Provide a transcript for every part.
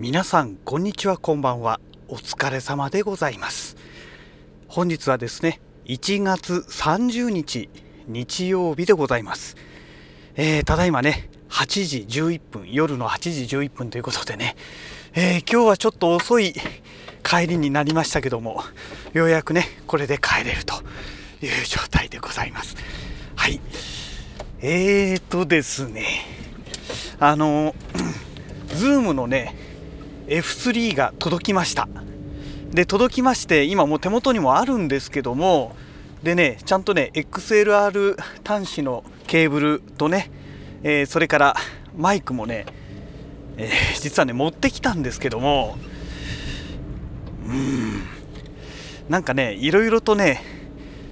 皆さんこんにちはこんばんは。お疲れ様でございます。本日はですね1月30日日曜日でございます、えー、ただいまね8時11分夜の8時11分ということでね、えー、今日はちょっと遅い帰りになりましたけどもようやくねこれで帰れるという状態でございます。はい。えーとですねあのズームのね F3 が届きました。で届きまして今もう手元にもあるんですけどもでねちゃんとね XLR 端子のケーブルとね、えー、それからマイクもね、えー、実はね持ってきたんですけどもうんなんかねいろいろとね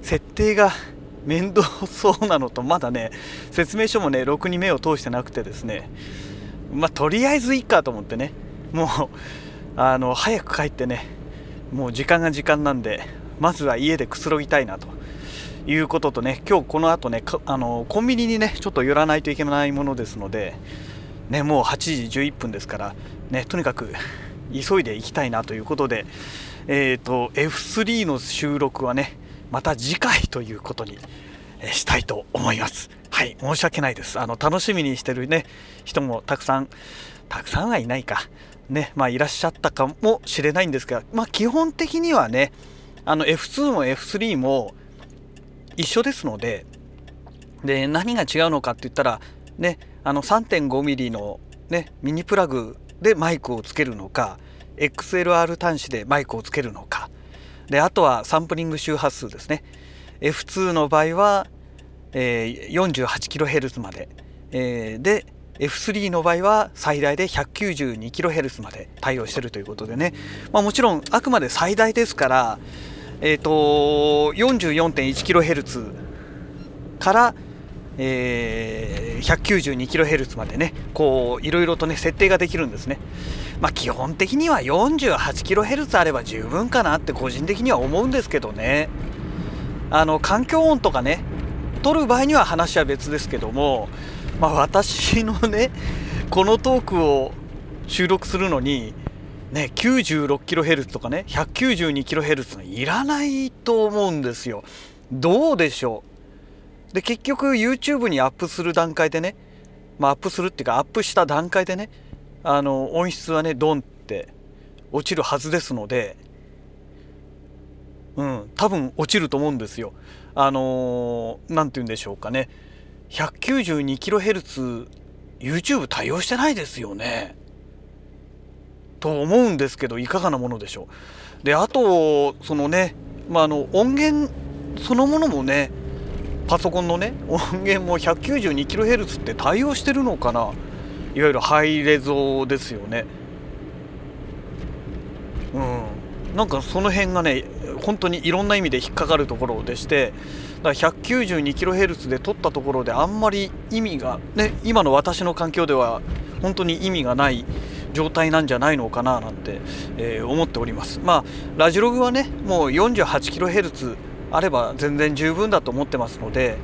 設定が面倒そうなのとまだね説明書もねろくに目を通してなくてですねまあとりあえずいいかと思ってねもうあの早く帰ってねもう時間が時間なんでまずは家でくつろぎたいなということとね今日この後ねあのコンビニにねちょっと寄らないといけないものですのでねもう8時11分ですからねとにかく急いで行きたいなということでえっ、ー、と F3 の収録はねまた次回ということにしたいと思います。はい、申し訳ないです。あの楽しみにしてるね人もたくさんたくさんはいないかね、まあ、いらっしゃったかもしれないんですが、まあ、基本的にはね、あの F2 も F3 も一緒ですので、で、何が違うのかって言ったら、ね、あの 3.5mm の、ね、ミニプラグでマイクをつけるのか、XLR 端子でマイクをつけるのか、で、あとはサンプリング周波数ですね。F2 の場合は、えー、48kHz まで、えー、で、F3 の場合は最大で 192kHz まで対応しているということでね、まあ、もちろんあくまで最大ですから、えーと、44.1kHz から、え、192kHz までねこういろいろとね設定ができるんですね。まあ、基本的には 48kHz あれば十分かなって個人的には思うんですけどねあの環境音とかね取る場合には話は別ですけどもまあ、私のねこのトークを収録するのにね 96kHz とかね 192kHz いらないと思うんですよ。どうでしょう。で結局 YouTube にアップする段階でねまあアップするっていうかアップした段階でねあの音質はねドンって落ちるはずですのでうん多分落ちると思うんですよ。あの何、ー、て言うんでしょうかね。192kHz YouTube 対応してないですよね。と思うんですけどいかがなものでしょう。であとそのね、まあ、あの音源そのものもねパソコンのね音源も 192kHz って対応してるのかないわゆるハイレゾですよね。うん、なんかその辺がね本当にいろんな意味で引っかかるところでしてだから 192kHz で撮ったところであんまり意味がね今の私の環境では本当に意味がない状態なんじゃないのかななんて、えー、思っております。まあラジログはねもう 48kHz あれば全然十分だと思ってますので、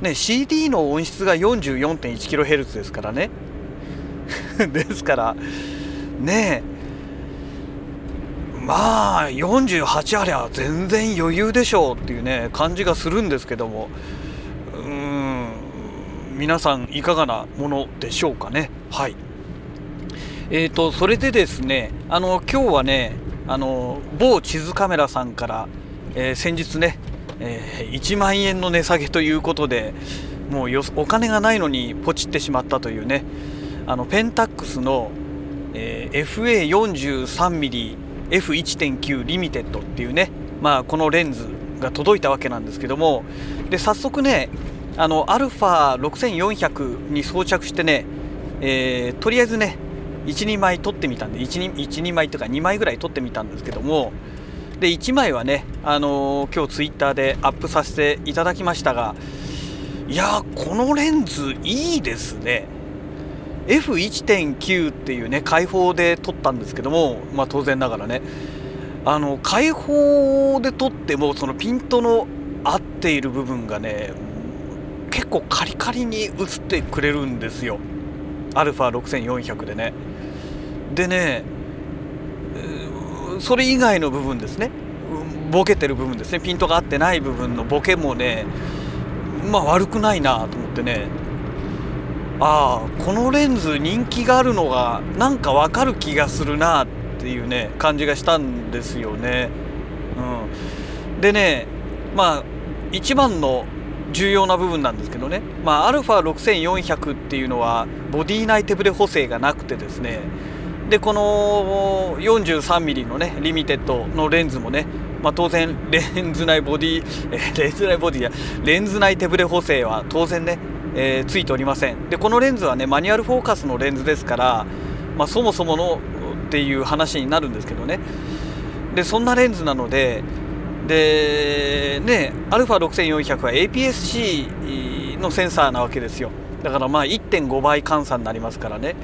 ね、CD の音質が 44.1kHz ですからね。ですからねえまあ48ありゃ全然余裕でしょうっていうね感じがするんですけども。うん。皆さんいかがなものでしょうかね。はい。えーとそれでですねあの今日はねあの某地図カメラさんから、えー、先日ね、えー、1万円の値下げということでもうよお金がないのにポチってしまったというねあのペンタックスの、えー、FA43mm F1.9 リミテッドっていうね、まあ、このレンズが届いたわけなんですけどもで早速ねあの α6400 に装着してね、えー、とりあえずね12枚撮ってみたんで12枚とか2枚ぐらい撮ってみたんですけどもで1枚はね、あのー、今日ツイッターでアップさせていただきましたがいやこのレンズいいですね。F1.9 っていうね開放で撮ったんですけども、まあ、当然ながらね。あの開放で撮ってもそのピントの合っている部分がね結構カリカリに映ってくれるんですよ。α6400 でね。でねそれ以外の部分ですね。ボケてる部分ですね。ピントが合ってない部分のボケもねまあ悪くないなと思ってね。ああこのレンズ人気があるのがなんかわかる気がするなっていうね感じがしたんですよね。うん、でねまあ一番の重要な部分なんですけどね、まあ、α6400 っていうのはボディ内手ブレ補正がなくてですね。でこの 43mm のねリミテッドのレンズもね、まあ、当然レンズ内ボディ、えレンズ内ボディやレンズ内手ブレ補正は当然ね、えー、ついておりません。でこのレンズはねマニュアルフォーカスのレンズですから、まあ、そもそものっていう話になるんですけどね。でそんなレンズなのででね α6400 は APS-C のセンサーなわけですよ。だからまあ1.5倍換算になりますからね。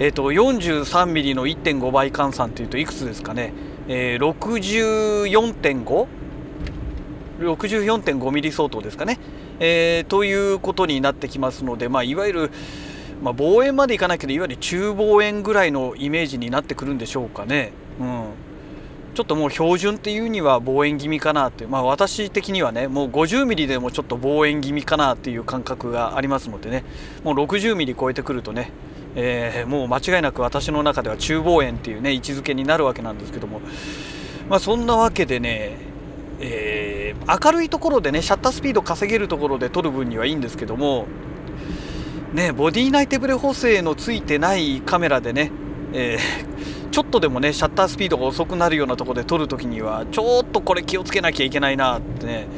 えーと、43mm の1.5倍換算というといくつですかね、えー、64.5 64.5ミリ相当ですかね、えー、ということになってきますので、まあ、いわゆる、まあ、望遠までいかないけどいわゆる中望遠ぐらいのイメージになってくるんでしょうかね。うん。ちょっともう標準っていうには望遠気味かなってまあ私的にはねもう 50mm でもちょっと望遠気味かなっていう感覚がありますのでね。もう 60mm 超えてくるとね、えー、もう間違いなく私の中では中望遠っていうね位置づけになるわけなんですけども。まあそんなわけでねえー、明るいところでねシャッタースピード稼げるところで撮る分にはいいんですけどもねボディ内手ブレ補正のついてないカメラでね、えーちょっとでもねシャッタースピードが遅くなるようなところで撮るときにはちょっとこれ気をつけなきゃいけないなってね。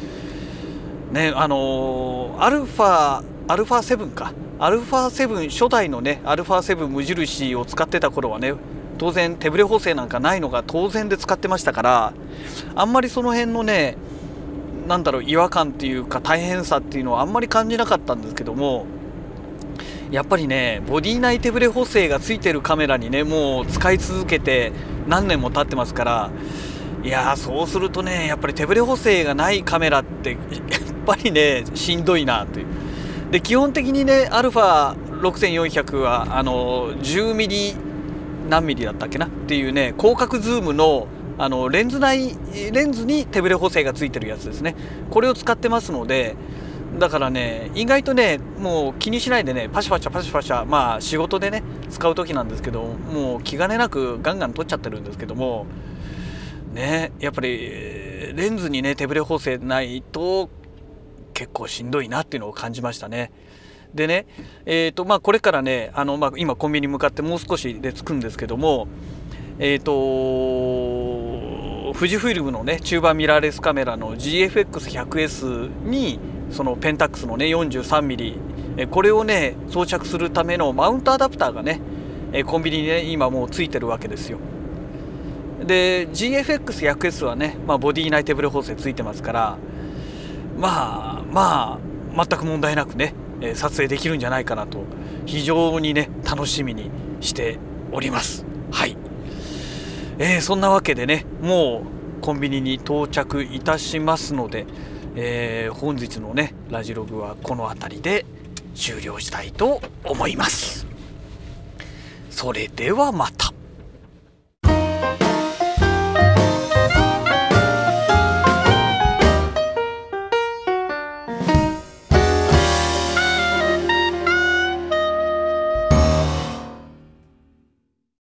ねあのー、アルファアルファ7か。アルファ7初代のねアルファ7無印を使ってた頃はね当然手ブレ補正なんかないのが当然で使ってましたからあんまりその辺のねなんだろう違和感っていうか大変さっていうのはあんまり感じなかったんですけどもやっぱりねボディ内手ブレ補正がついてるカメラにねもう使い続けて何年も経ってますからいやそうするとねやっぱり手ブレ補正がないカメラってやっぱりねしんどいなという。で基本的にね α6400 はあの10ミリ何ミリだったっけなっていうね広角ズームのあのレンズ内レンズに手ブレ補正がついてるやつですねこれを使ってますのでだからね意外とねもう気にしないでねパシャパシャパシャパシャまあ仕事でね使う時なんですけどもう気兼ねなくガンガン取っちゃってるんですけどもねやっぱりレンズにね手ブレ補正ないと結構しんどいなっていうのを感じましたね。でね、えーとまあ、これからねあの、まあ、今コンビニに向かってもう少しで着くんですけどもえっ、ー、と富士フイルムのね中盤ミラーレスカメラの GFX100S にそのペンタックスのね 43mm これをね装着するためのマウントアダプターがねコンビニにね今もうついてるわけですよ。で GFX100S はね、まあ、ボディ内テーブル補正ついてますからまあまあ全く問題なくね撮影できるんじゃないかなと非常にね楽しみにしております。はい、えー、そんなわけでねもうコンビニに到着いたしますのでえー、本日のねラジログはこの辺りで終了したいと思います。それではまた。